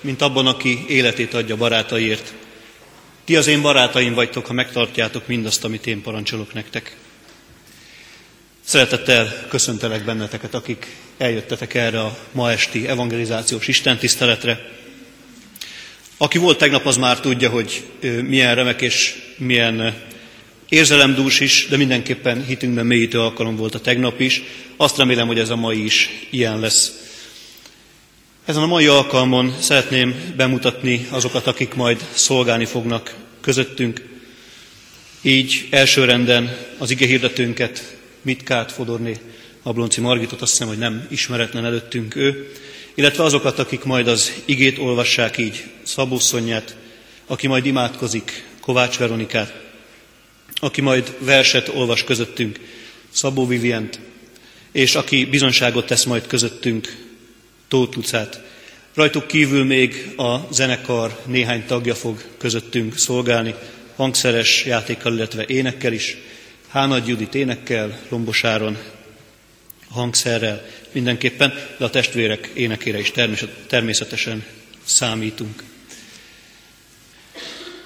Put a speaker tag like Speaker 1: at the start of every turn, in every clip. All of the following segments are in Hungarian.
Speaker 1: mint abban, aki életét adja barátaiért. Ti az én barátaim vagytok, ha megtartjátok mindazt, amit én parancsolok nektek. Szeretettel köszöntelek benneteket, akik eljöttetek erre a ma esti evangelizációs istentiszteletre. Aki volt tegnap, az már tudja, hogy milyen remek és milyen érzelemdús is, de mindenképpen hitünkben mélyítő alkalom volt a tegnap is. Azt remélem, hogy ez a mai is ilyen lesz. Ezen a mai alkalmon szeretném bemutatni azokat, akik majd szolgálni fognak közöttünk. Így elsőrenden az ige hirdetőnket, Mitkát Fodorné Ablonci Margitot, azt hiszem, hogy nem ismeretlen előttünk ő, illetve azokat, akik majd az igét olvassák így, Szabó Szonyát, aki majd imádkozik, Kovács Veronikát, aki majd verset olvas közöttünk, Szabó Vivient, és aki bizonságot tesz majd közöttünk, Tóth Lucát. Rajtuk kívül még a zenekar néhány tagja fog közöttünk szolgálni, hangszeres játékkal, illetve énekkel is. Hánad Judit énekkel, Lombosáron hangszerrel mindenképpen, de a testvérek énekére is természetesen számítunk.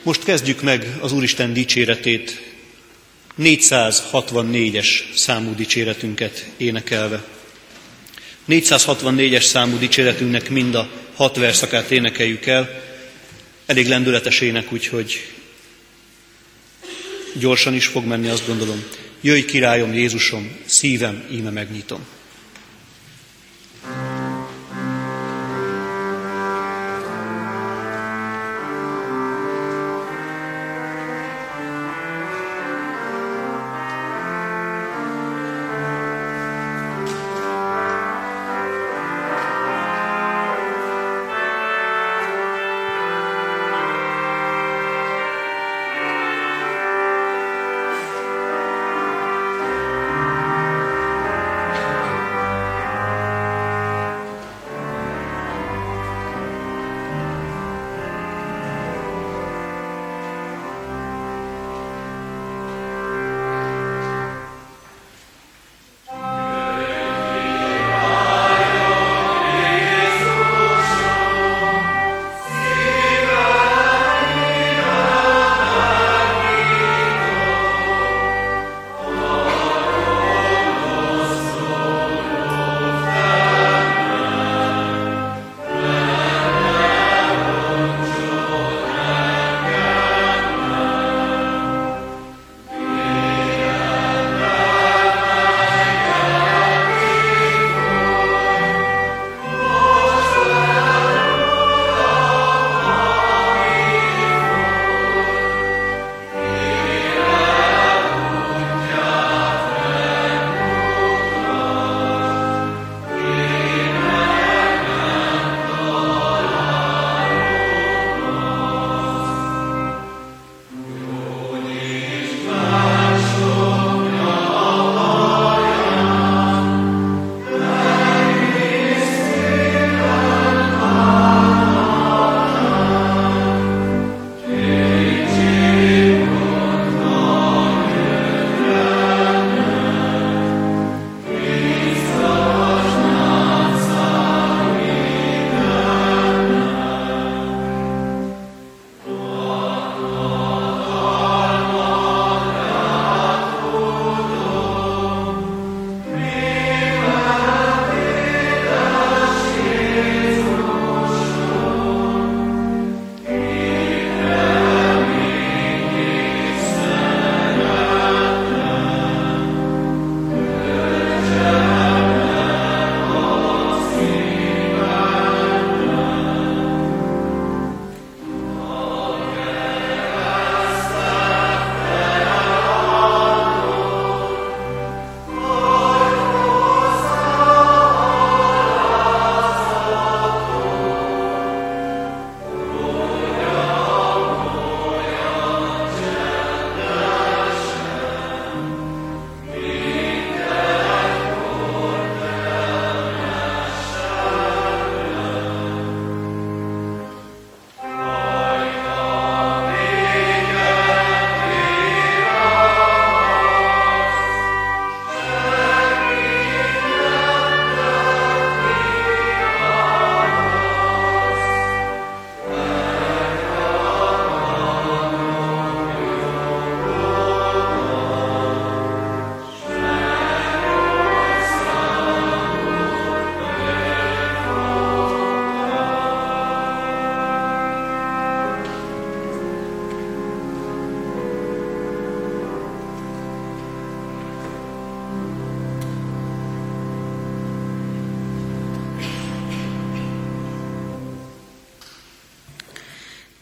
Speaker 1: Most kezdjük meg az Úristen dicséretét, 464-es számú dicséretünket énekelve. 464-es számú dicséretünknek mind a hat verszakát énekeljük el. Elég lendületes ének, úgyhogy gyorsan is fog menni, azt gondolom. Jöjj királyom Jézusom, szívem íme megnyitom.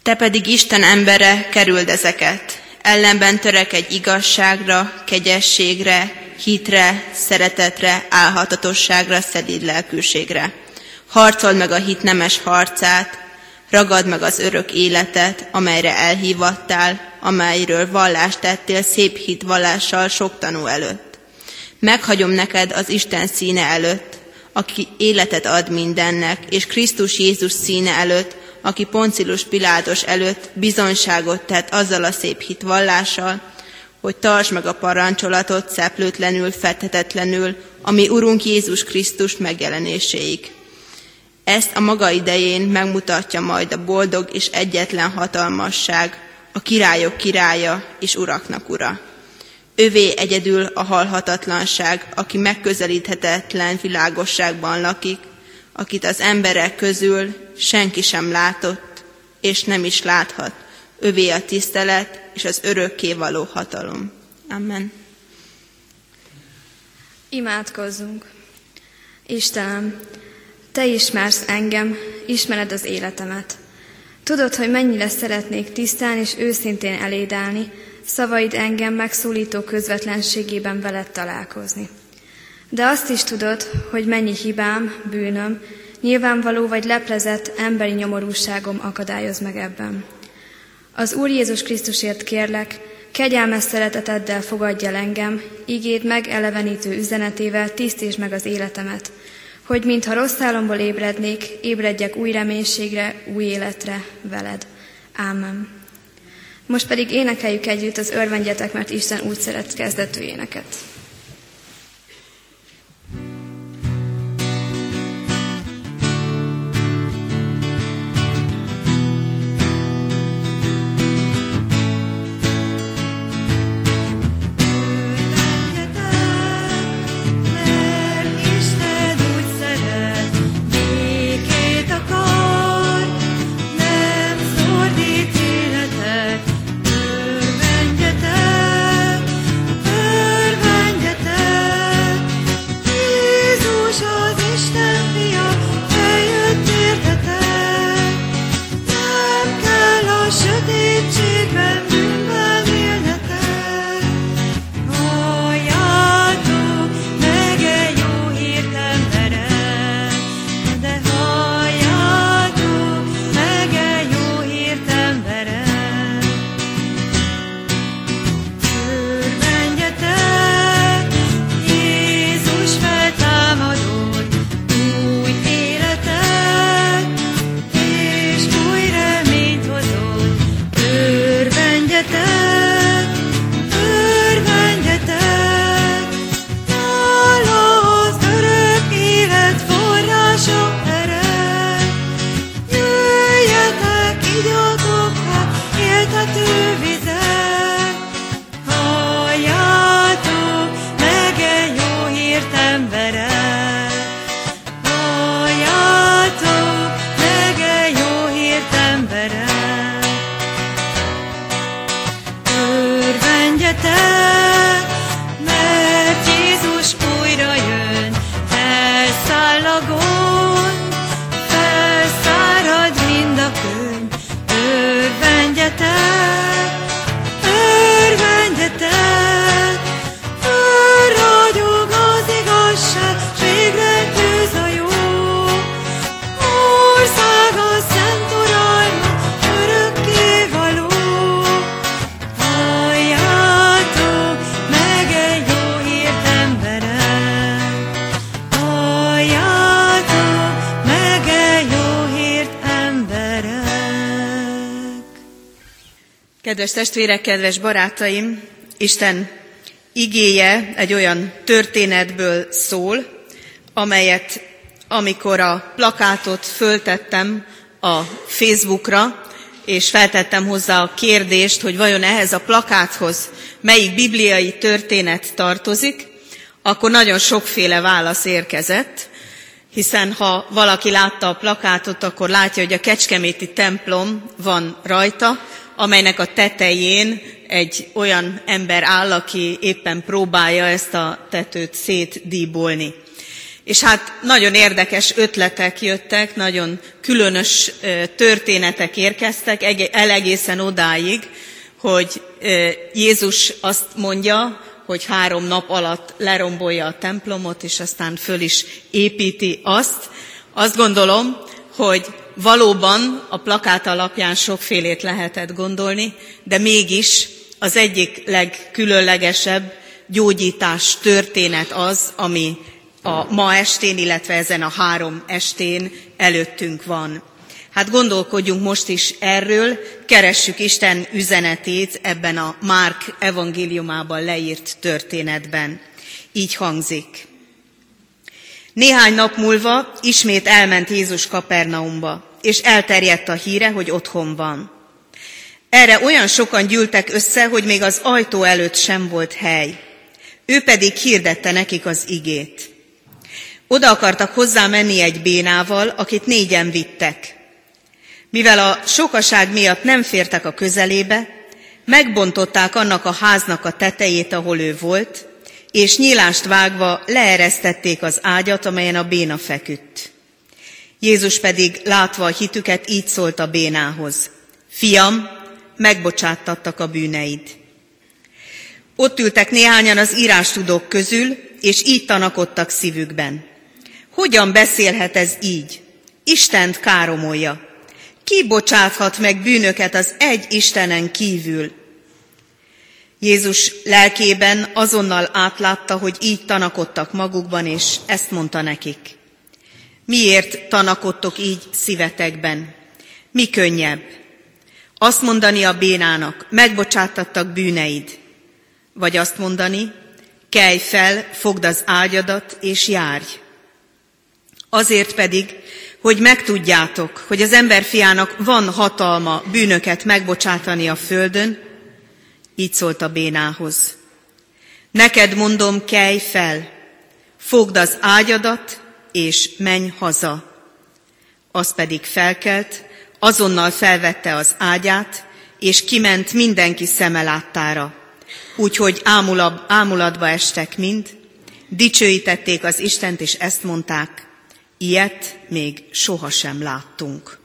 Speaker 2: Te pedig Isten embere kerüld ezeket, ellenben törekedj igazságra, kegyességre, hitre, szeretetre, álhatatosságra, szedid lelkűségre. Harcold meg a hit nemes harcát, ragad meg az örök életet, amelyre elhívattál, amelyről vallást tettél szép hit vallással sok tanú előtt. Meghagyom neked az Isten színe előtt, aki életet ad mindennek, és Krisztus Jézus színe előtt, aki Poncilus Pilátos előtt bizonyságot tett azzal a szép hitvallással, hogy tartsd meg a parancsolatot szeplőtlenül, fethetetlenül, ami Urunk Jézus Krisztus megjelenéséig. Ezt a maga idején megmutatja majd a boldog és egyetlen hatalmasság, a királyok királya és uraknak ura. Övé egyedül a halhatatlanság, aki megközelíthetetlen világosságban lakik, akit az emberek közül senki sem látott, és nem is láthat. Övé a tisztelet és az örökké való hatalom. Amen.
Speaker 3: Imádkozzunk. Istenem, Te ismersz engem, ismered az életemet. Tudod, hogy mennyire szeretnék tisztán és őszintén eléd állni, szavaid engem megszólító közvetlenségében veled találkozni. De azt is tudod, hogy mennyi hibám, bűnöm, nyilvánvaló vagy leplezett emberi nyomorúságom akadályoz meg ebben. Az Úr Jézus Krisztusért kérlek, kegyelmes szereteteddel fogadja engem, ígéd meg elevenítő üzenetével tisztítsd meg az életemet, hogy mintha rossz álomból ébrednék, ébredjek új reménységre, új életre veled. Ámen. Most pedig énekeljük együtt az örvendjetek, mert Isten úgy szeret kezdetű éneket.
Speaker 2: Kedves testvérek, kedves barátaim, Isten igéje egy olyan történetből szól, amelyet amikor a plakátot föltettem a Facebookra, és feltettem hozzá a kérdést, hogy vajon ehhez a plakáthoz melyik bibliai történet tartozik, akkor nagyon sokféle válasz érkezett, hiszen ha valaki látta a plakátot, akkor látja, hogy a Kecskeméti templom van rajta, amelynek a tetején egy olyan ember áll, aki éppen próbálja ezt a tetőt szétdíbolni.
Speaker 4: És hát nagyon érdekes ötletek jöttek, nagyon különös történetek érkeztek el egészen odáig, hogy Jézus azt mondja, hogy három nap alatt lerombolja a templomot, és aztán föl is építi azt. Azt gondolom, hogy valóban a plakát alapján sokfélét lehetett gondolni, de mégis az egyik legkülönlegesebb gyógyítás történet az, ami a ma estén, illetve ezen a három estén előttünk van. Hát gondolkodjunk most is erről, keressük Isten üzenetét ebben a Márk evangéliumában leírt történetben. Így hangzik. Néhány nap múlva ismét elment Jézus Kapernaumba, és elterjedt a híre, hogy otthon van. Erre olyan sokan gyűltek össze, hogy még az ajtó előtt sem volt hely. Ő pedig hirdette nekik az igét. Oda akartak hozzá menni egy bénával, akit négyen vittek. Mivel a sokaság miatt nem fértek a közelébe, megbontották annak a háznak a tetejét, ahol ő volt, és nyílást vágva leeresztették az ágyat, amelyen a béna feküdt. Jézus pedig látva a hitüket így szólt a bénához. Fiam, megbocsáttattak a bűneid. Ott ültek néhányan az írástudók közül, és így tanakodtak szívükben. Hogyan beszélhet ez így? Istent káromolja. Ki bocsáthat meg bűnöket az egy Istenen kívül? Jézus lelkében azonnal átlátta, hogy így tanakodtak magukban, és ezt mondta nekik. Miért tanakodtok így szívetekben? Mi könnyebb? Azt mondani a bénának, megbocsátattak bűneid, vagy azt mondani, kelj fel, fogd az ágyadat, és járj. Azért pedig, hogy megtudjátok, hogy az emberfiának van hatalma bűnöket megbocsátani a földön, így szólt a bénához. Neked mondom, kelj fel, fogd az ágyadat, és menj haza. Az pedig felkelt, azonnal felvette az ágyát, és kiment mindenki szeme láttára. Úgyhogy ámulab, ámulatba estek mind, dicsőítették az Istent, és ezt mondták, Ilyet még sohasem láttunk.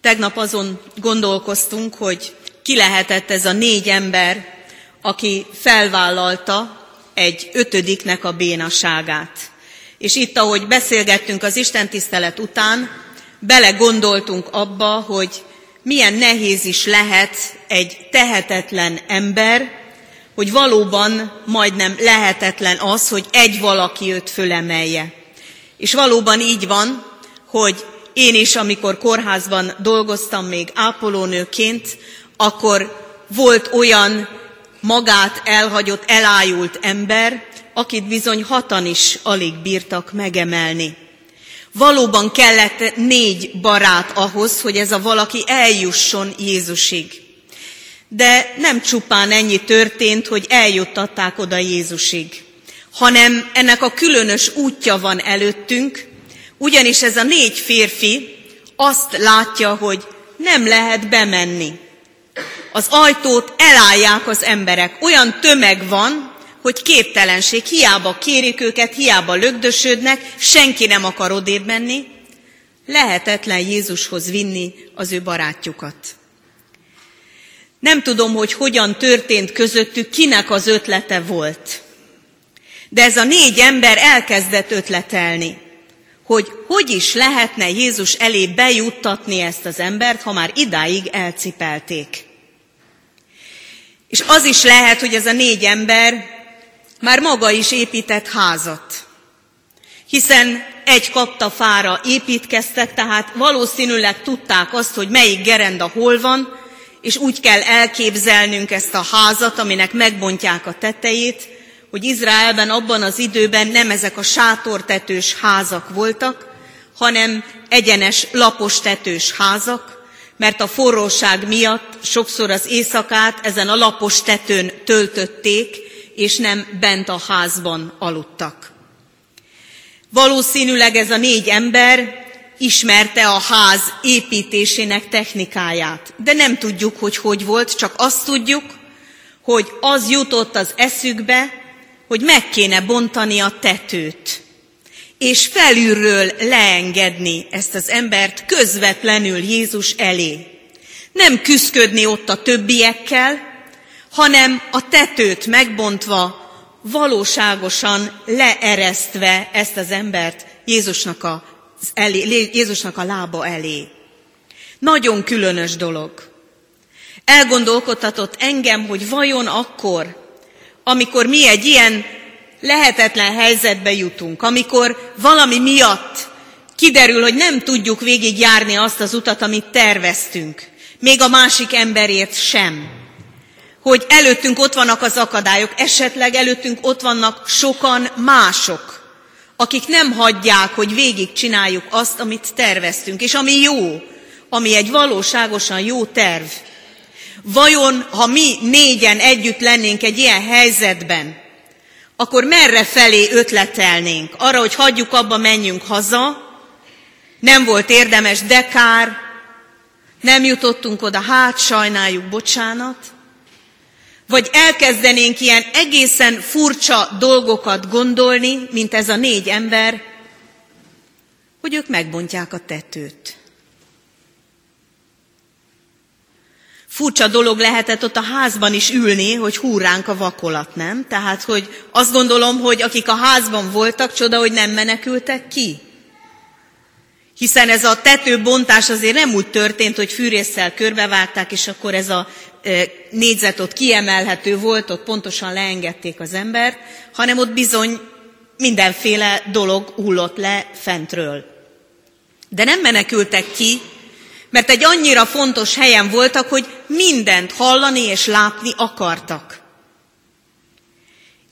Speaker 4: Tegnap azon gondolkoztunk, hogy ki lehetett ez a négy ember, aki felvállalta egy ötödiknek a bénaságát. És itt, ahogy beszélgettünk az Isten tisztelet után, belegondoltunk abba, hogy milyen nehéz is lehet egy tehetetlen ember, hogy valóban majdnem lehetetlen az, hogy egy valaki őt fölemelje. És valóban így van, hogy én is, amikor kórházban dolgoztam még ápolónőként, akkor volt olyan magát elhagyott, elájult ember, akit bizony hatan is alig bírtak megemelni. Valóban kellett négy barát ahhoz, hogy ez a valaki eljusson Jézusig. De nem csupán ennyi történt, hogy eljuttatták oda Jézusig hanem ennek a különös útja van előttünk, ugyanis ez a négy férfi azt látja, hogy nem lehet bemenni. Az ajtót elállják az emberek. Olyan tömeg van, hogy képtelenség. Hiába kérik őket, hiába lögdösödnek, senki nem akar odébb menni. Lehetetlen Jézushoz vinni az ő barátjukat. Nem tudom, hogy hogyan történt közöttük, kinek az ötlete volt. De ez a négy ember elkezdett ötletelni, hogy hogy is lehetne Jézus elé bejuttatni ezt az embert, ha már idáig elcipelték. És az is lehet, hogy ez a négy ember már maga is épített házat. Hiszen egy kapta fára építkeztek, tehát valószínűleg tudták azt, hogy melyik gerenda hol van, és úgy kell elképzelnünk ezt a házat, aminek megbontják a tetejét, hogy Izraelben abban az időben nem ezek a sátortetős házak voltak, hanem egyenes lapos tetős házak, mert a forróság miatt sokszor az éjszakát ezen a lapos tetőn töltötték, és nem bent a házban aludtak. Valószínűleg ez a négy ember ismerte a ház építésének technikáját, de nem tudjuk, hogy hogy volt, csak azt tudjuk, hogy az jutott az eszükbe, hogy meg kéne bontani a tetőt. és felülről leengedni ezt az embert közvetlenül Jézus elé. Nem küszködni ott a többiekkel, hanem a tetőt megbontva, valóságosan leeresztve ezt az embert Jézusnak a, elé, Jézusnak a lába elé. Nagyon különös dolog. Elgondolkodtatott engem, hogy vajon akkor, amikor mi egy ilyen lehetetlen helyzetbe jutunk, amikor valami miatt kiderül, hogy nem tudjuk végigjárni azt az utat, amit terveztünk, még a másik emberért sem, hogy előttünk ott vannak az akadályok, esetleg előttünk ott vannak sokan mások, akik nem hagyják, hogy végig csináljuk azt, amit terveztünk, és ami jó, ami egy valóságosan jó terv. Vajon, ha mi négyen együtt lennénk egy ilyen helyzetben, akkor merre felé ötletelnénk? Arra, hogy hagyjuk abba, menjünk haza, nem volt érdemes, de kár, nem jutottunk oda, hát sajnáljuk, bocsánat. Vagy elkezdenénk ilyen egészen furcsa dolgokat gondolni, mint ez a négy ember, hogy ők megbontják a tetőt. Furcsa dolog lehetett ott a házban is ülni, hogy húránk a vakolat, nem? Tehát, hogy azt gondolom, hogy akik a házban voltak, csoda, hogy nem menekültek ki. Hiszen ez a tetőbontás azért nem úgy történt, hogy fűrészsel körbevágták, és akkor ez a négyzet ott kiemelhető volt, ott pontosan leengedték az embert, hanem ott bizony mindenféle dolog hullott le fentről. De nem menekültek ki, mert egy annyira fontos helyen voltak, hogy mindent hallani és látni akartak.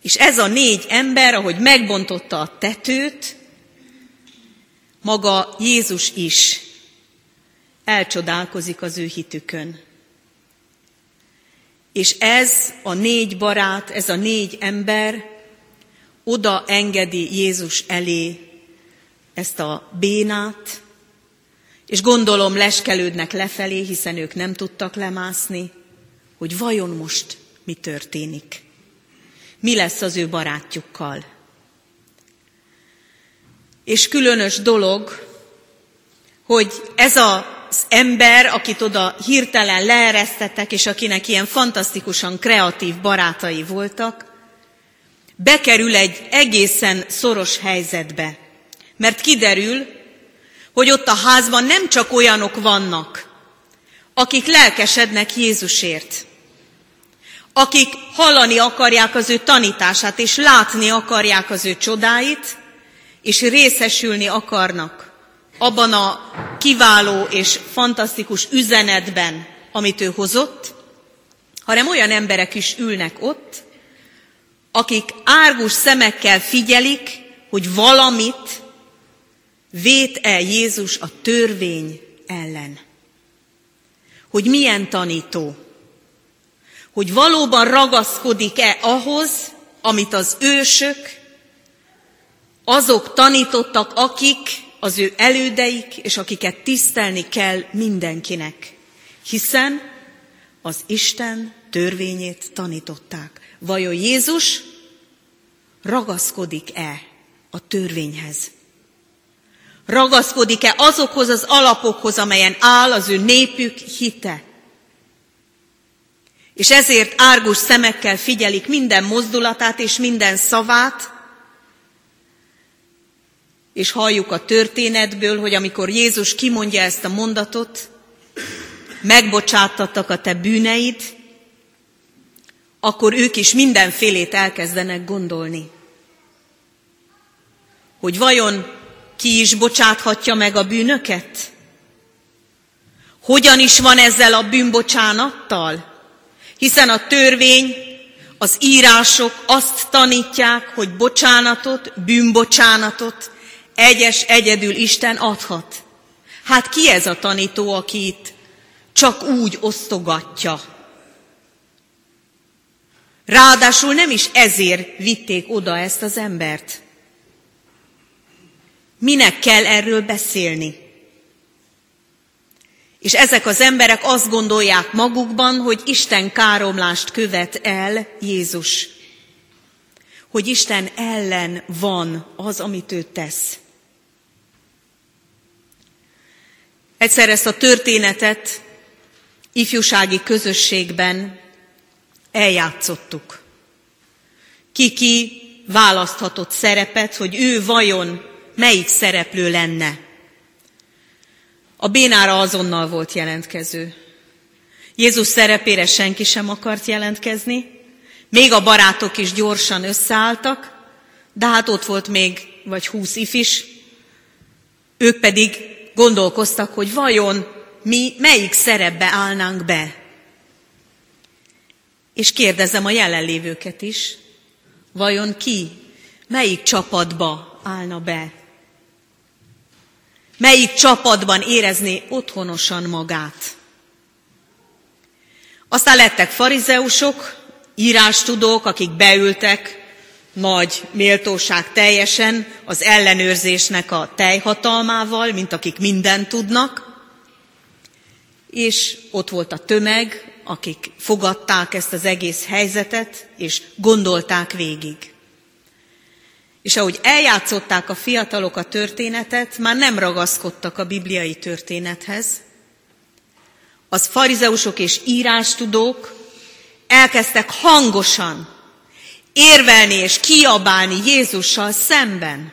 Speaker 4: És ez a négy ember, ahogy megbontotta a tetőt, maga Jézus is elcsodálkozik az ő hitükön. És ez a négy barát, ez a négy ember oda engedi Jézus elé ezt a bénát, és gondolom leskelődnek lefelé, hiszen ők nem tudtak lemászni, hogy vajon most mi történik. Mi lesz az ő barátjukkal. És különös dolog, hogy ez az ember, akit oda hirtelen leeresztettek, és akinek ilyen fantasztikusan kreatív barátai voltak, bekerül egy egészen szoros helyzetbe. Mert kiderül, hogy ott a házban nem csak olyanok vannak, akik lelkesednek Jézusért, akik hallani akarják az ő tanítását, és látni akarják az ő csodáit, és részesülni akarnak abban a kiváló és fantasztikus üzenetben, amit ő hozott, hanem olyan emberek is ülnek ott, akik árgus szemekkel figyelik, hogy valamit Vét-e Jézus a törvény ellen? Hogy milyen tanító? Hogy valóban ragaszkodik-e ahhoz, amit az ősök, azok tanítottak, akik az ő elődeik, és akiket tisztelni kell mindenkinek. Hiszen az Isten törvényét tanították. Vajon Jézus ragaszkodik-e a törvényhez? Ragaszkodik-e azokhoz az alapokhoz, amelyen áll az ő népük hite? És ezért árgus szemekkel figyelik minden mozdulatát és minden szavát, és halljuk a történetből, hogy amikor Jézus kimondja ezt a mondatot, megbocsátattak a te bűneid, akkor ők is mindenfélét elkezdenek gondolni. Hogy vajon ki is bocsáthatja meg a bűnöket? Hogyan is van ezzel a bűnbocsánattal? Hiszen a törvény, az írások azt tanítják, hogy bocsánatot, bűnbocsánatot egyes egyedül Isten adhat. Hát ki ez a tanító, aki itt csak úgy osztogatja? Ráadásul nem is ezért vitték oda ezt az embert. Minek kell erről beszélni? És ezek az emberek azt gondolják magukban, hogy Isten káromlást követ el Jézus. hogy Isten ellen van az, amit ő tesz. Egyszer ezt a történetet ifjúsági közösségben eljátszottuk. Ki-ki választhatott szerepet, hogy ő vajon melyik szereplő lenne. A bénára azonnal volt jelentkező. Jézus szerepére senki sem akart jelentkezni, még a barátok is gyorsan összeálltak, de hát ott volt még vagy húsz ifis, ők pedig gondolkoztak, hogy vajon mi melyik szerepbe állnánk be. És kérdezem a jelenlévőket is, vajon ki, melyik csapatba állna be? Melyik csapatban érezné otthonosan magát? Aztán lettek farizeusok, írástudók, akik beültek nagy méltóság teljesen az ellenőrzésnek a teljhatalmával, mint akik mindent tudnak, és ott volt a tömeg, akik fogadták ezt az egész helyzetet, és gondolták végig. És ahogy eljátszották a fiatalok a történetet, már nem ragaszkodtak a bibliai történethez. Az farizeusok és írástudók elkezdtek hangosan érvelni és kiabálni Jézussal szemben.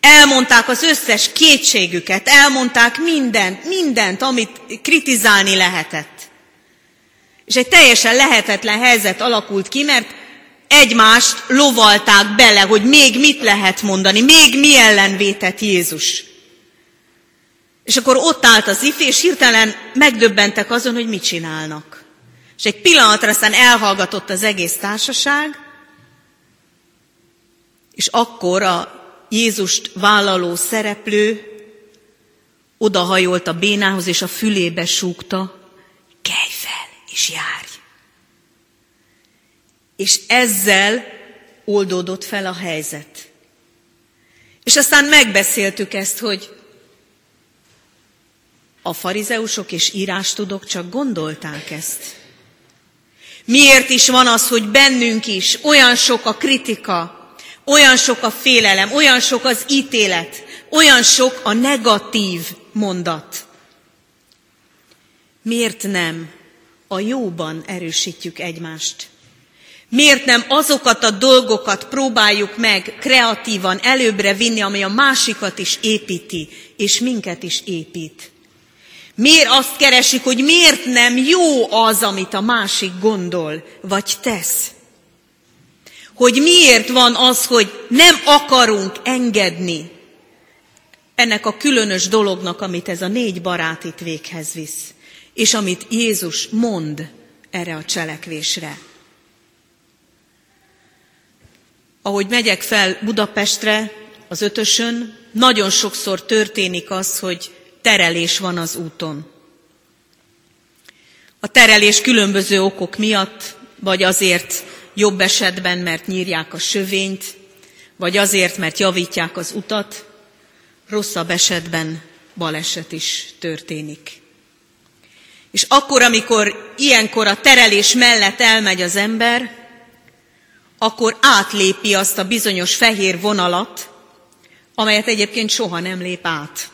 Speaker 4: Elmondták az összes kétségüket, elmondták mindent, mindent, amit kritizálni lehetett. És egy teljesen lehetetlen helyzet alakult ki, mert egymást lovalták bele, hogy még mit lehet mondani, még mi ellen vétett Jézus. És akkor ott állt az if, és hirtelen megdöbbentek azon, hogy mit csinálnak. És egy pillanatra aztán elhallgatott az egész társaság, és akkor a Jézust vállaló szereplő odahajolt a bénához, és a fülébe súgta, kelj fel, és járj. És ezzel oldódott fel a helyzet. És aztán megbeszéltük ezt, hogy a farizeusok és írástudók csak gondolták ezt. Miért is van az, hogy bennünk is olyan sok a kritika, olyan sok a félelem, olyan sok az ítélet, olyan sok a negatív mondat. Miért nem a jóban erősítjük egymást? Miért nem azokat a dolgokat próbáljuk meg kreatívan előbbre vinni, ami a másikat is építi, és minket is épít? Miért azt keresik, hogy miért nem jó az, amit a másik gondol, vagy tesz? hogy miért van az, hogy nem akarunk engedni ennek a különös dolognak, amit ez a négy barát itt véghez visz, és amit Jézus mond erre a cselekvésre. Ahogy megyek fel Budapestre, az ötösön, nagyon sokszor történik az, hogy terelés van az úton. A terelés különböző okok miatt, vagy azért, jobb esetben, mert nyírják a sövényt, vagy azért, mert javítják az utat, rosszabb esetben baleset is történik. És akkor, amikor ilyenkor a terelés mellett elmegy az ember, akkor átlépi azt a bizonyos fehér vonalat, amelyet egyébként soha nem lép át.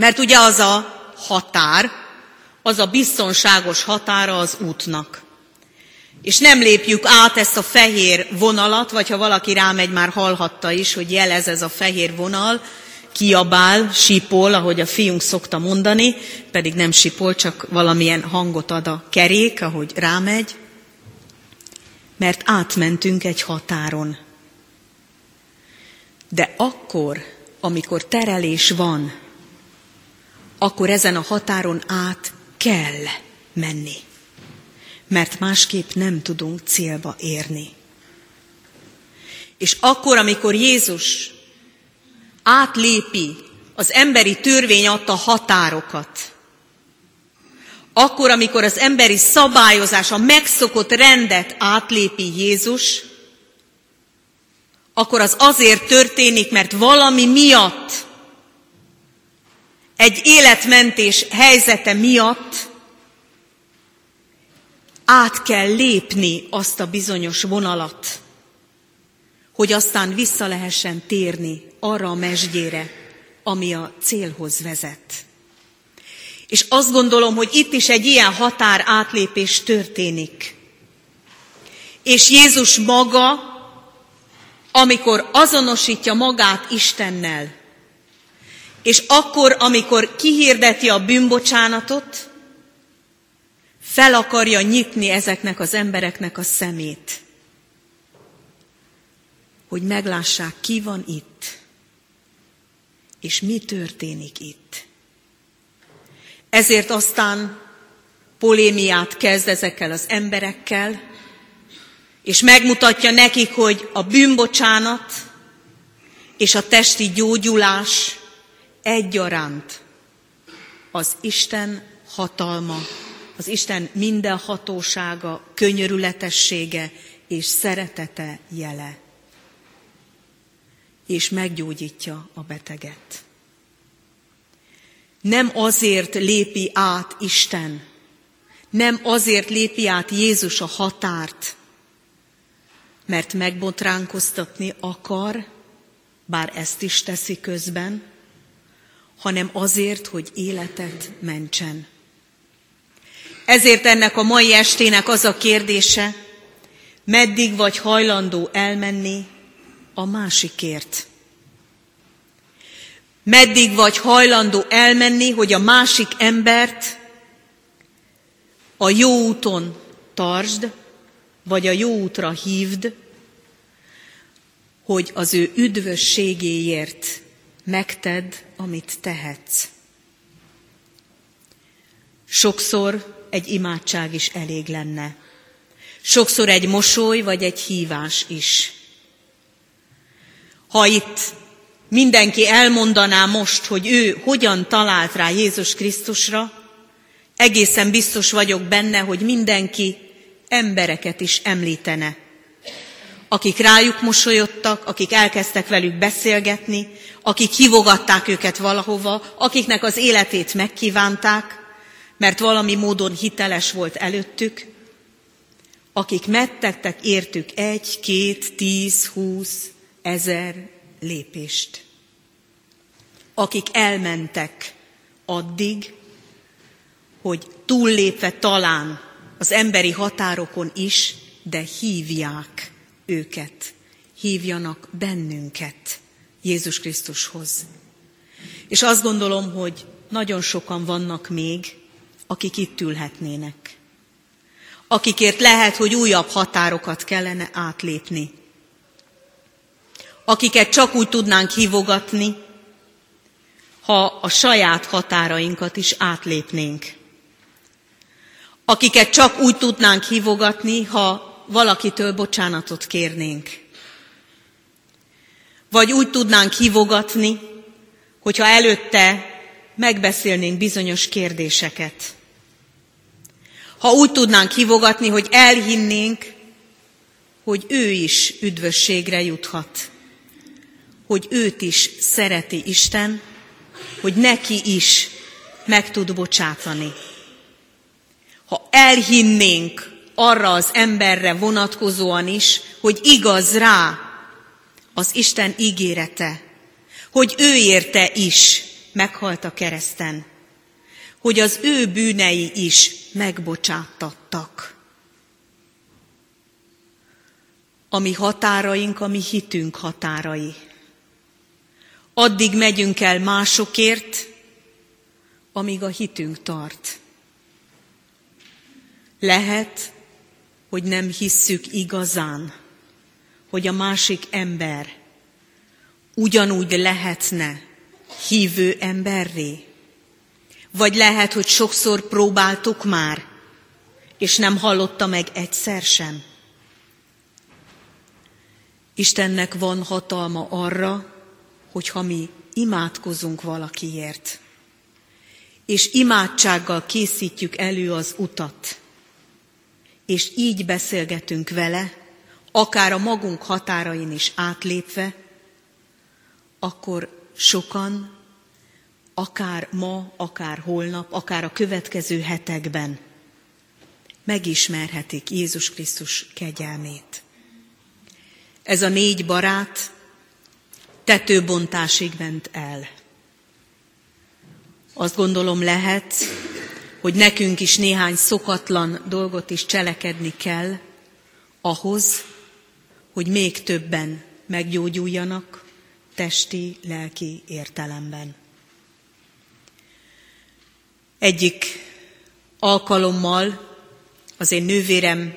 Speaker 4: Mert ugye az a határ, az a biztonságos határa az útnak és nem lépjük át ezt a fehér vonalat, vagy ha valaki rámegy, már hallhatta is, hogy jelez ez a fehér vonal, kiabál, sipol, ahogy a fiunk szokta mondani, pedig nem sipol, csak valamilyen hangot ad a kerék, ahogy rámegy, mert átmentünk egy határon. De akkor, amikor terelés van, akkor ezen a határon át kell menni mert másképp nem tudunk célba érni. És akkor, amikor Jézus átlépi az emberi törvény adta határokat, akkor, amikor az emberi szabályozás, a megszokott rendet átlépi Jézus, akkor az azért történik, mert valami miatt, egy életmentés helyzete miatt át kell lépni azt a bizonyos vonalat, hogy aztán vissza lehessen térni arra a mesdjére, ami a célhoz vezet. És azt gondolom, hogy itt is egy ilyen határ átlépés történik. És Jézus maga, amikor azonosítja magát Istennel, és akkor, amikor kihirdeti a bűnbocsánatot, fel akarja nyitni ezeknek az embereknek a szemét, hogy meglássák, ki van itt, és mi történik itt. Ezért aztán polémiát kezd ezekkel az emberekkel, és megmutatja nekik, hogy a bűnbocsánat és a testi gyógyulás egyaránt az Isten hatalma, az Isten minden hatósága, könyörületessége és szeretete jele. És meggyógyítja a beteget. Nem azért lépi át Isten, nem azért lépi át Jézus a határt, mert megbotránkoztatni akar, bár ezt is teszi közben, hanem azért, hogy életet mentsen. Ezért ennek a mai estének az a kérdése, meddig vagy hajlandó elmenni a másikért. Meddig vagy hajlandó elmenni, hogy a másik embert a jó úton tartsd, vagy a jó útra hívd, hogy az ő üdvösségéért megtedd, amit tehetsz. Sokszor egy imádság is elég lenne. Sokszor egy mosoly vagy egy hívás is. Ha itt mindenki elmondaná most, hogy ő hogyan talált rá Jézus Krisztusra, egészen biztos vagyok benne, hogy mindenki embereket is említene, akik rájuk mosolyodtak, akik elkezdtek velük beszélgetni, akik hívogatták őket valahova, akiknek az életét megkívánták, mert valami módon hiteles volt előttük, akik mettettek értük egy, két, tíz, húsz, ezer lépést. Akik elmentek addig, hogy túllépve talán az emberi határokon is, de hívják őket, hívjanak bennünket Jézus Krisztushoz. És azt gondolom, hogy nagyon sokan vannak még, akik itt ülhetnének. Akikért lehet, hogy újabb határokat kellene átlépni. Akiket csak úgy tudnánk hívogatni, ha a saját határainkat is átlépnénk. Akiket csak úgy tudnánk hívogatni, ha valakitől bocsánatot kérnénk. Vagy úgy tudnánk hívogatni, hogyha előtte megbeszélnénk bizonyos kérdéseket. Ha úgy tudnánk hívogatni, hogy elhinnénk, hogy ő is üdvösségre juthat, hogy őt is szereti Isten, hogy neki is meg tud bocsátani. Ha elhinnénk arra az emberre vonatkozóan is, hogy igaz rá az Isten ígérete, hogy ő érte is meghalt a kereszten, hogy az ő bűnei is megbocsátattak. A mi határaink, a mi hitünk határai. Addig megyünk el másokért, amíg a hitünk tart. Lehet, hogy nem hisszük igazán, hogy a másik ember ugyanúgy lehetne hívő emberré. Vagy lehet, hogy sokszor próbáltuk már, és nem hallotta meg egyszer sem. Istennek van hatalma arra, hogyha mi imádkozunk valakiért, és imádsággal készítjük elő az utat, és így beszélgetünk vele, akár a magunk határain is átlépve, akkor sokan, akár ma, akár holnap, akár a következő hetekben megismerhetik Jézus Krisztus kegyelmét. ez a négy barát tetőbontásig ment el. Azt gondolom lehet, hogy nekünk is néhány szokatlan dolgot is cselekedni kell ahhoz, hogy még többen meggyógyuljanak testi, lelki értelemben. Egyik alkalommal az én nővérem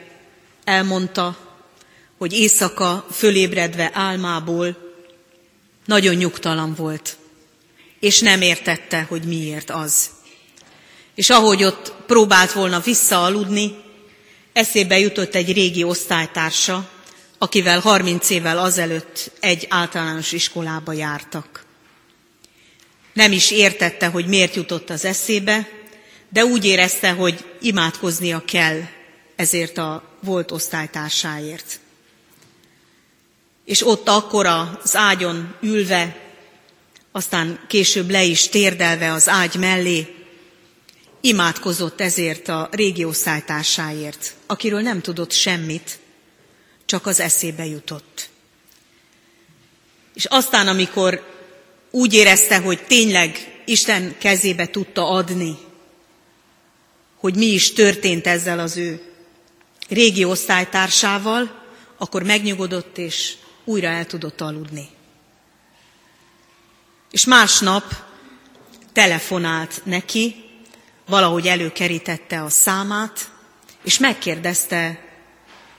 Speaker 4: elmondta, hogy éjszaka fölébredve álmából nagyon nyugtalan volt, és nem értette, hogy miért az. És ahogy ott próbált volna visszaaludni, eszébe jutott egy régi osztálytársa, akivel 30 évvel azelőtt egy általános iskolába jártak. Nem is értette, hogy miért jutott az eszébe, de úgy érezte, hogy imádkoznia kell ezért a volt osztálytársáért. És ott akkor az ágyon ülve, aztán később le is térdelve az ágy mellé, imádkozott ezért a régi osztálytársáért, akiről nem tudott semmit, csak az eszébe jutott. És aztán, amikor úgy érezte, hogy tényleg Isten kezébe tudta adni, hogy mi is történt ezzel az ő régi osztálytársával, akkor megnyugodott és újra el tudott aludni. És másnap telefonált neki, valahogy előkerítette a számát, és megkérdezte,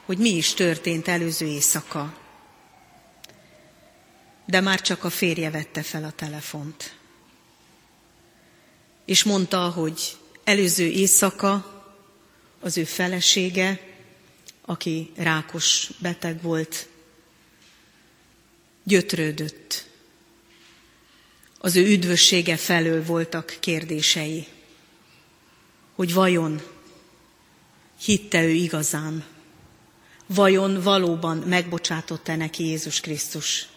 Speaker 4: hogy mi is történt előző éjszaka. De már csak a férje vette fel a telefont. És mondta, hogy előző éjszaka az ő felesége, aki rákos beteg volt, gyötrődött. Az ő üdvössége felől voltak kérdései, hogy vajon hitte ő igazán, vajon valóban megbocsátott-e neki Jézus Krisztus.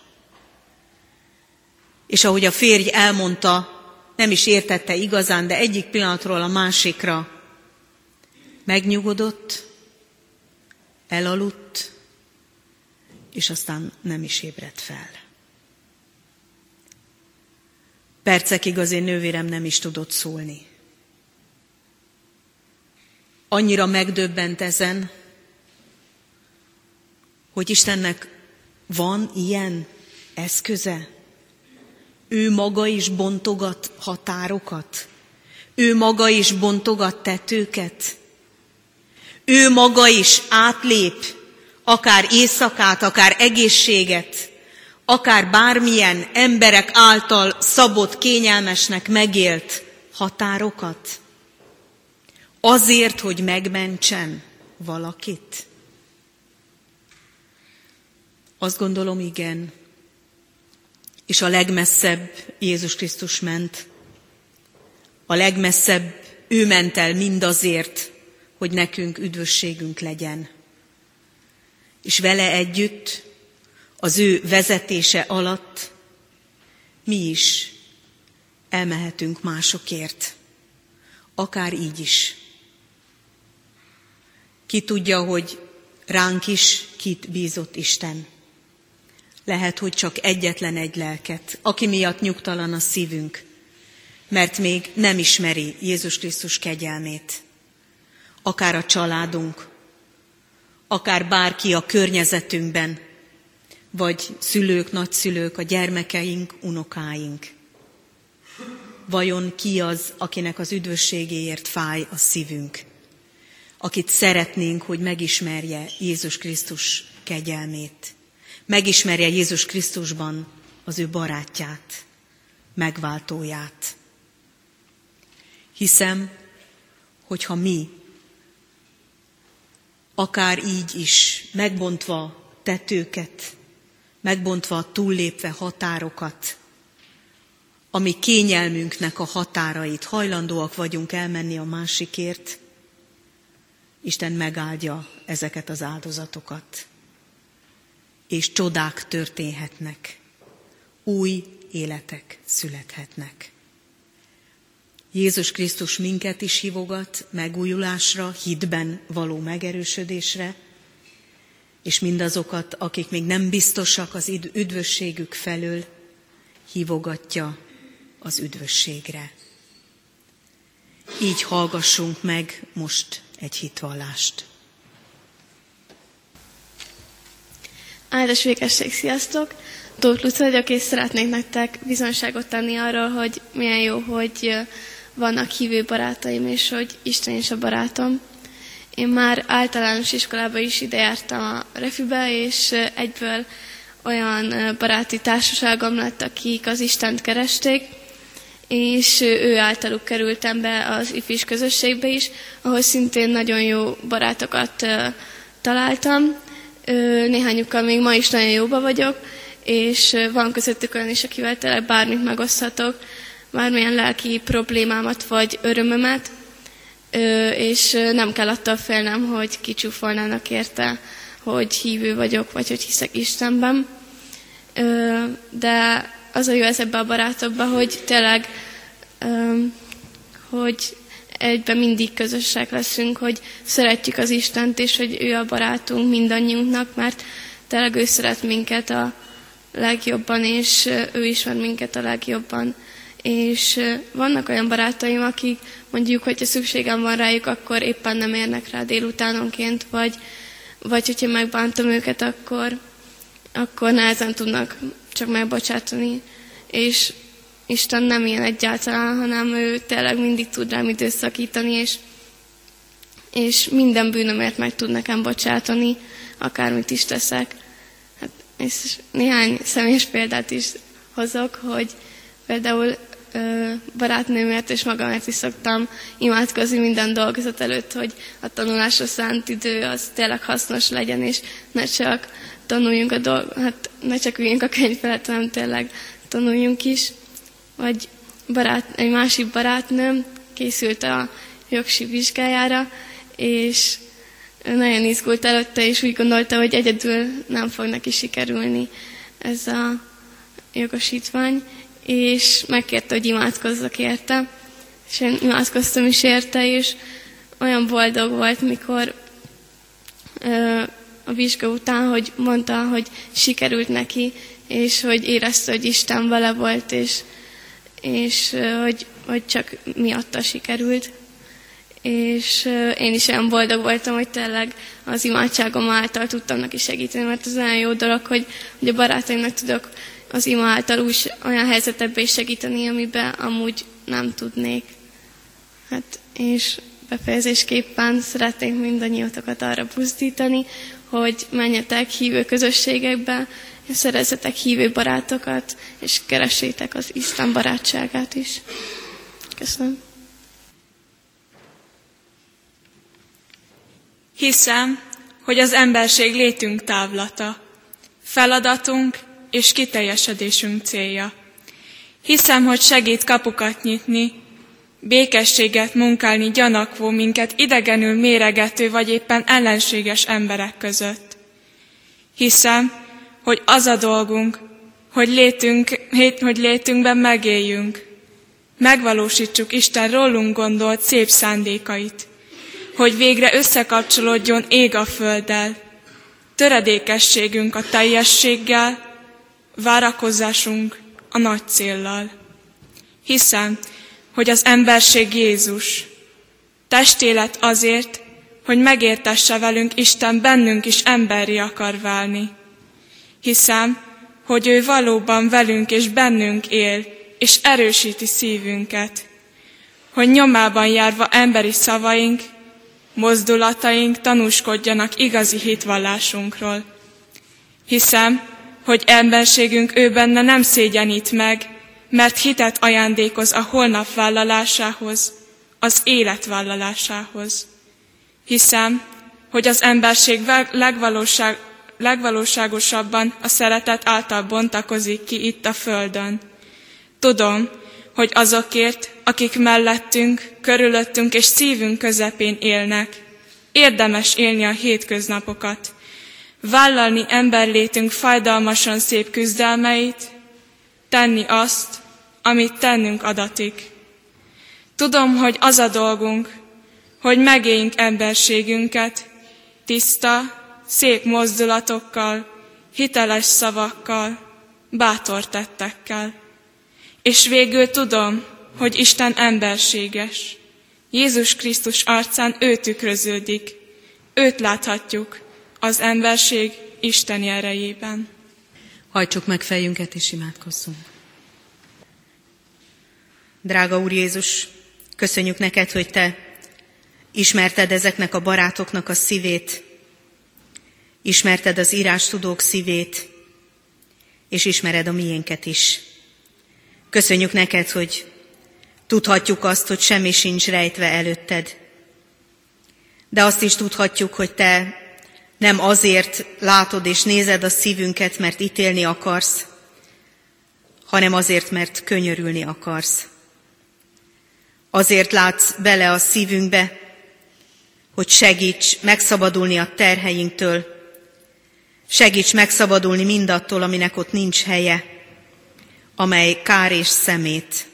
Speaker 4: És ahogy a férj elmondta, nem is értette igazán, de egyik pillanatról a másikra megnyugodott, elaludt, és aztán nem is ébredt fel. Percekig az én nővérem nem is tudott szólni. Annyira megdöbbent ezen, hogy Istennek van ilyen eszköze. Ő maga is bontogat határokat. Ő maga is bontogat tetőket. Ő maga is átlép akár éjszakát, akár egészséget, akár bármilyen emberek által szabott, kényelmesnek megélt határokat. Azért, hogy megmentsen valakit. Azt gondolom, igen. És a legmesszebb Jézus Krisztus ment. A legmesszebb ő ment el mindazért, hogy nekünk üdvösségünk legyen. És vele együtt, az ő vezetése alatt mi is elmehetünk másokért, akár így is. Ki tudja, hogy ránk is kit bízott Isten. Lehet, hogy csak egyetlen egy lelket, aki miatt nyugtalan a szívünk, mert még nem ismeri Jézus Krisztus kegyelmét. Akár a családunk, akár bárki a környezetünkben, vagy szülők, nagyszülők, a gyermekeink, unokáink. Vajon ki az, akinek az üdvösségéért fáj a szívünk? Akit szeretnénk, hogy megismerje Jézus Krisztus kegyelmét megismerje Jézus Krisztusban az ő barátját, megváltóját. Hiszem, hogyha mi, akár így is, megbontva tetőket, megbontva túllépve határokat, ami kényelmünknek a határait, hajlandóak vagyunk elmenni a másikért, Isten megáldja ezeket az áldozatokat és csodák történhetnek, új életek születhetnek. Jézus Krisztus minket is hívogat megújulásra, hitben való megerősödésre, és mindazokat, akik még nem biztosak az üdvösségük felől, hívogatja az üdvösségre. Így hallgassunk meg most egy hitvallást.
Speaker 5: Áldás végesség, sziasztok! Tóth Luca vagyok, és szeretnék nektek bizonságot tenni arról, hogy milyen jó, hogy vannak hívő barátaim, és hogy Isten is a barátom. Én már általános iskolában is ide jártam a refibe, és egyből olyan baráti társaságom lett, akik az Istent keresték, és ő általuk kerültem be az ifis közösségbe is, ahol szintén nagyon jó barátokat találtam. Néhányukkal még ma is nagyon jóba vagyok, és van közöttük olyan is, akivel tényleg bármit megoszthatok, bármilyen lelki problémámat vagy örömömet, és nem kell attól félnem, hogy kicsúfolnának érte, hogy hívő vagyok, vagy hogy hiszek Istenben. De az a jó ez ebbe a barátokba, hogy tényleg, hogy egyben mindig közösek leszünk, hogy szeretjük az Istent, és hogy ő a barátunk mindannyiunknak, mert tényleg ő szeret minket a legjobban, és ő ismer minket a legjobban. És vannak olyan barátaim, akik mondjuk, hogyha szükségem van rájuk, akkor éppen nem érnek rá délutánonként, vagy, vagy hogyha megbántom őket, akkor, akkor nehezen tudnak csak megbocsátani. És Isten nem ilyen egyáltalán, hanem ő tényleg mindig tud rám időszakítani, és, és minden bűnömért meg tud nekem bocsátani, akármit is teszek. Hát, és néhány személyes példát is hozok, hogy például ö, barátnőmért és magamért is szoktam imádkozni minden dolgozat előtt, hogy a tanulásra szánt idő az tényleg hasznos legyen, és ne csak tanuljunk a dolg, hát ne csak üljünk a könyv felett, hanem tényleg tanuljunk is. Vagy barát, egy másik barátnőm készült a jogsi vizsgájára, és nagyon izgult előtte, és úgy gondolta, hogy egyedül nem fog neki sikerülni ez a jogosítvány, és megkérte, hogy imádkozzak érte, és én imádkoztam is érte, és olyan boldog volt, mikor ö, a vizsga után, hogy mondta, hogy sikerült neki, és hogy érezte, hogy Isten vele volt, és, és hogy, hogy csak miatta sikerült. És én is olyan boldog voltam, hogy tényleg az imádságom által tudtam neki segíteni, mert az olyan jó dolog, hogy, hogy a barátaimnak tudok az ima által úgy olyan helyzetekbe is segíteni, amiben amúgy nem tudnék. Hát, és befejezésképpen szeretnénk mindannyiatokat arra buzdítani, hogy menjetek hívő közösségekbe, szerezzetek hívő barátokat, és keressétek az Isten barátságát is. Köszönöm.
Speaker 6: Hiszem, hogy az emberség létünk távlata, feladatunk és kiteljesedésünk célja. Hiszem, hogy segít kapukat nyitni, békességet munkálni gyanakvó, minket idegenül méregető vagy éppen ellenséges emberek között. Hiszem, hogy az a dolgunk, hogy, létünk, hogy létünkben megéljünk, megvalósítsuk Isten rólunk gondolt szép szándékait, hogy végre összekapcsolódjon ég a földdel, töredékességünk a teljességgel, várakozásunk a nagy céllal. Hiszem, hogy az emberség Jézus, testélet azért, hogy megértesse velünk Isten bennünk is emberi akar válni. Hiszem, hogy ő valóban velünk és bennünk él, és erősíti szívünket, hogy nyomában járva emberi szavaink, mozdulataink tanúskodjanak igazi hitvallásunkról. Hiszem, hogy emberségünk ő benne nem szégyenít meg, mert hitet ajándékoz a holnap vállalásához, az élet vállalásához. Hiszem, hogy az emberség legvalóság, legvalóságosabban a szeretet által bontakozik ki itt a földön. Tudom, hogy azokért, akik mellettünk, körülöttünk és szívünk közepén élnek, érdemes élni a hétköznapokat, vállalni emberlétünk fájdalmasan szép küzdelmeit, tenni azt, amit tennünk adatik. Tudom, hogy az a dolgunk, hogy megéljünk emberségünket, tiszta, szép mozdulatokkal, hiteles szavakkal, bátor tettekkel. És végül tudom, hogy Isten emberséges. Jézus Krisztus arcán ő tükröződik. Őt láthatjuk az emberség Isteni erejében.
Speaker 4: Hajtsuk meg fejünket és imádkozzunk. Drága Úr Jézus, köszönjük neked, hogy Te ismerted ezeknek a barátoknak a szívét, ismerted az írás tudók szívét, és ismered a miénket is. Köszönjük neked, hogy tudhatjuk azt, hogy semmi sincs rejtve előtted. De azt is tudhatjuk, hogy te nem azért látod és nézed a szívünket, mert ítélni akarsz, hanem azért, mert könyörülni akarsz. Azért látsz bele a szívünkbe, hogy segíts megszabadulni a terheinktől, segíts megszabadulni mindattól, aminek ott nincs helye, amely kár és szemét,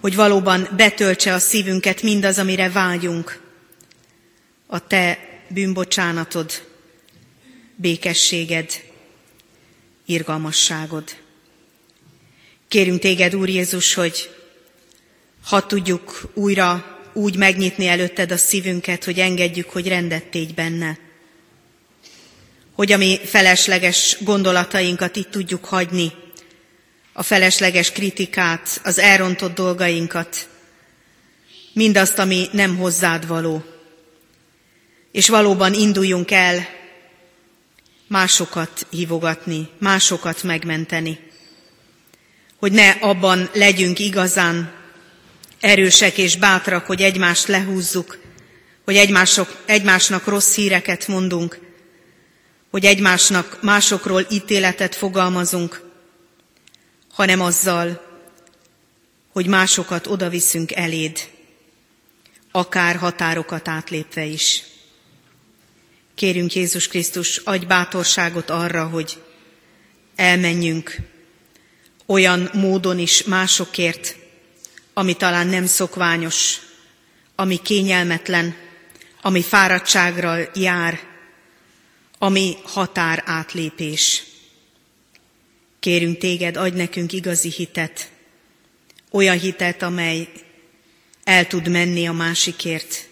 Speaker 4: hogy valóban betöltse a szívünket mindaz, amire vágyunk, a te bűnbocsánatod, békességed, irgalmasságod. Kérünk téged, Úr Jézus, hogy ha tudjuk újra úgy megnyitni előtted a szívünket, hogy engedjük, hogy rendet tégy benne. Hogy a mi felesleges gondolatainkat itt tudjuk hagyni, a felesleges kritikát, az elrontott dolgainkat, mindazt, ami nem hozzád való. És valóban induljunk el másokat hívogatni, másokat megmenteni. Hogy ne abban legyünk igazán erősek és bátrak, hogy egymást lehúzzuk, hogy egymások, egymásnak rossz híreket mondunk, hogy egymásnak másokról ítéletet fogalmazunk, hanem azzal, hogy másokat odaviszünk eléd, akár határokat átlépve is. Kérünk Jézus Krisztus, adj bátorságot arra, hogy elmenjünk olyan módon is másokért, ami talán nem szokványos, ami kényelmetlen, ami fáradtságra jár, ami határ átlépés. Kérünk téged, adj nekünk igazi hitet, olyan hitet, amely el tud menni a másikért,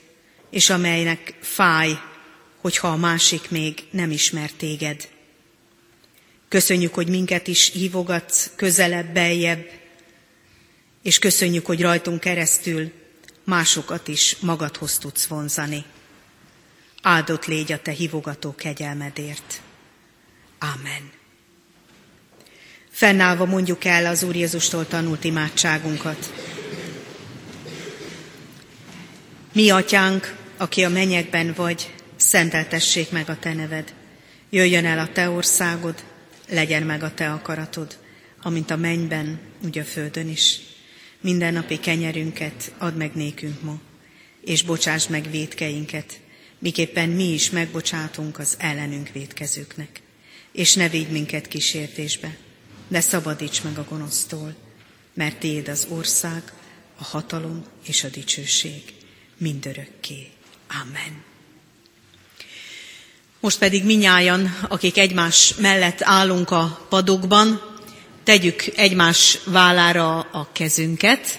Speaker 4: és amelynek fáj, hogyha a másik még nem ismer téged. Köszönjük, hogy minket is hívogatsz közelebb, beljebb, és köszönjük, hogy rajtunk keresztül másokat is magadhoz tudsz vonzani. Áldott légy a te hívogató kegyelmedért. Amen. Fennállva mondjuk el az Úr Jézustól tanult imádságunkat. Mi, atyánk, aki a mennyekben vagy, szenteltessék meg a te neved. Jöjjön el a te országod, legyen meg a te akaratod, amint a mennyben, úgy a földön is. Mindennapi kenyerünket add meg nékünk ma, és bocsáss meg védkeinket, miképpen mi is megbocsátunk az ellenünk védkezőknek. És ne védj minket kísértésbe, de szabadíts meg a gonosztól, mert Tiéd az ország, a hatalom és a dicsőség mindörökké. Amen. Most pedig minnyájan, akik egymás mellett állunk a padokban, tegyük egymás vállára a kezünket,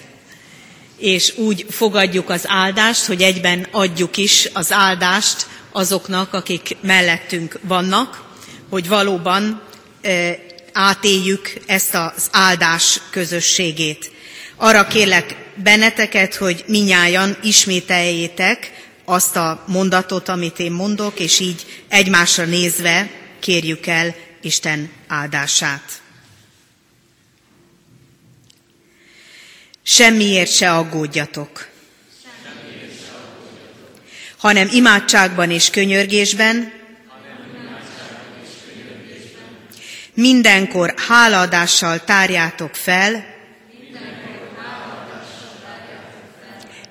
Speaker 4: és úgy fogadjuk az áldást, hogy egyben adjuk is az áldást azoknak, akik mellettünk vannak, hogy valóban e, átéljük ezt az áldás közösségét. Arra kérlek benneteket, hogy minnyájan ismételjétek azt a mondatot, amit én mondok, és így egymásra nézve kérjük el Isten áldását. Semmiért se aggódjatok, hanem imádságban és könyörgésben, mindenkor hálaadással tárjátok fel,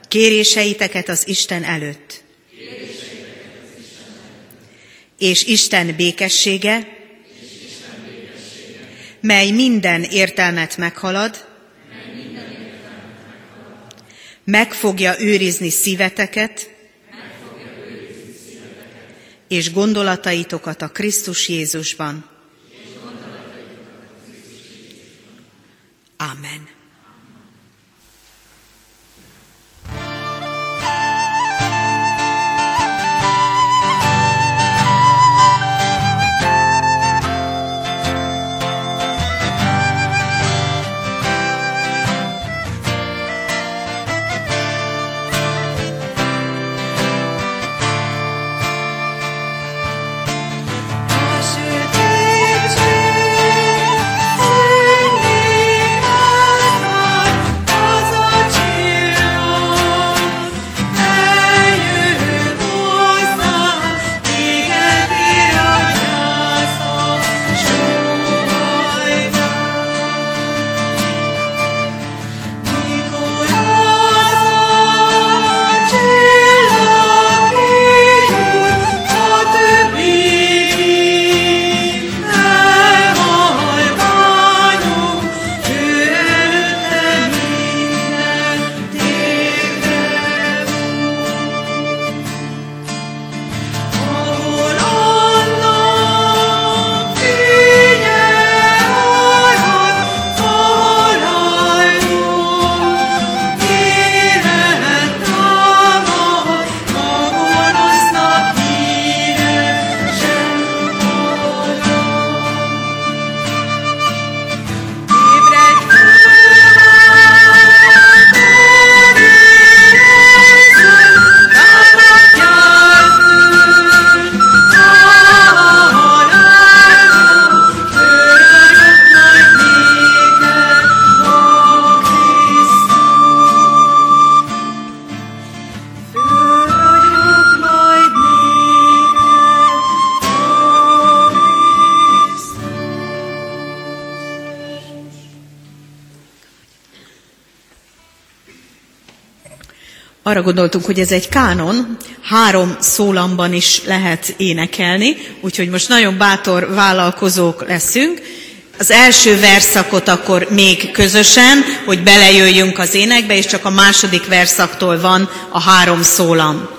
Speaker 4: kéréseiteket az Isten előtt. És Isten békessége, mely minden értelmet meghalad, meg fogja őrizni szíveteket,
Speaker 3: és gondolataitokat a Krisztus Jézusban. Amen. Arra gondoltunk, hogy ez egy kánon, három szólamban is lehet énekelni, úgyhogy most nagyon bátor vállalkozók leszünk. Az első verszakot akkor még közösen, hogy belejöjjünk az énekbe, és csak a második verszaktól van a három szólam.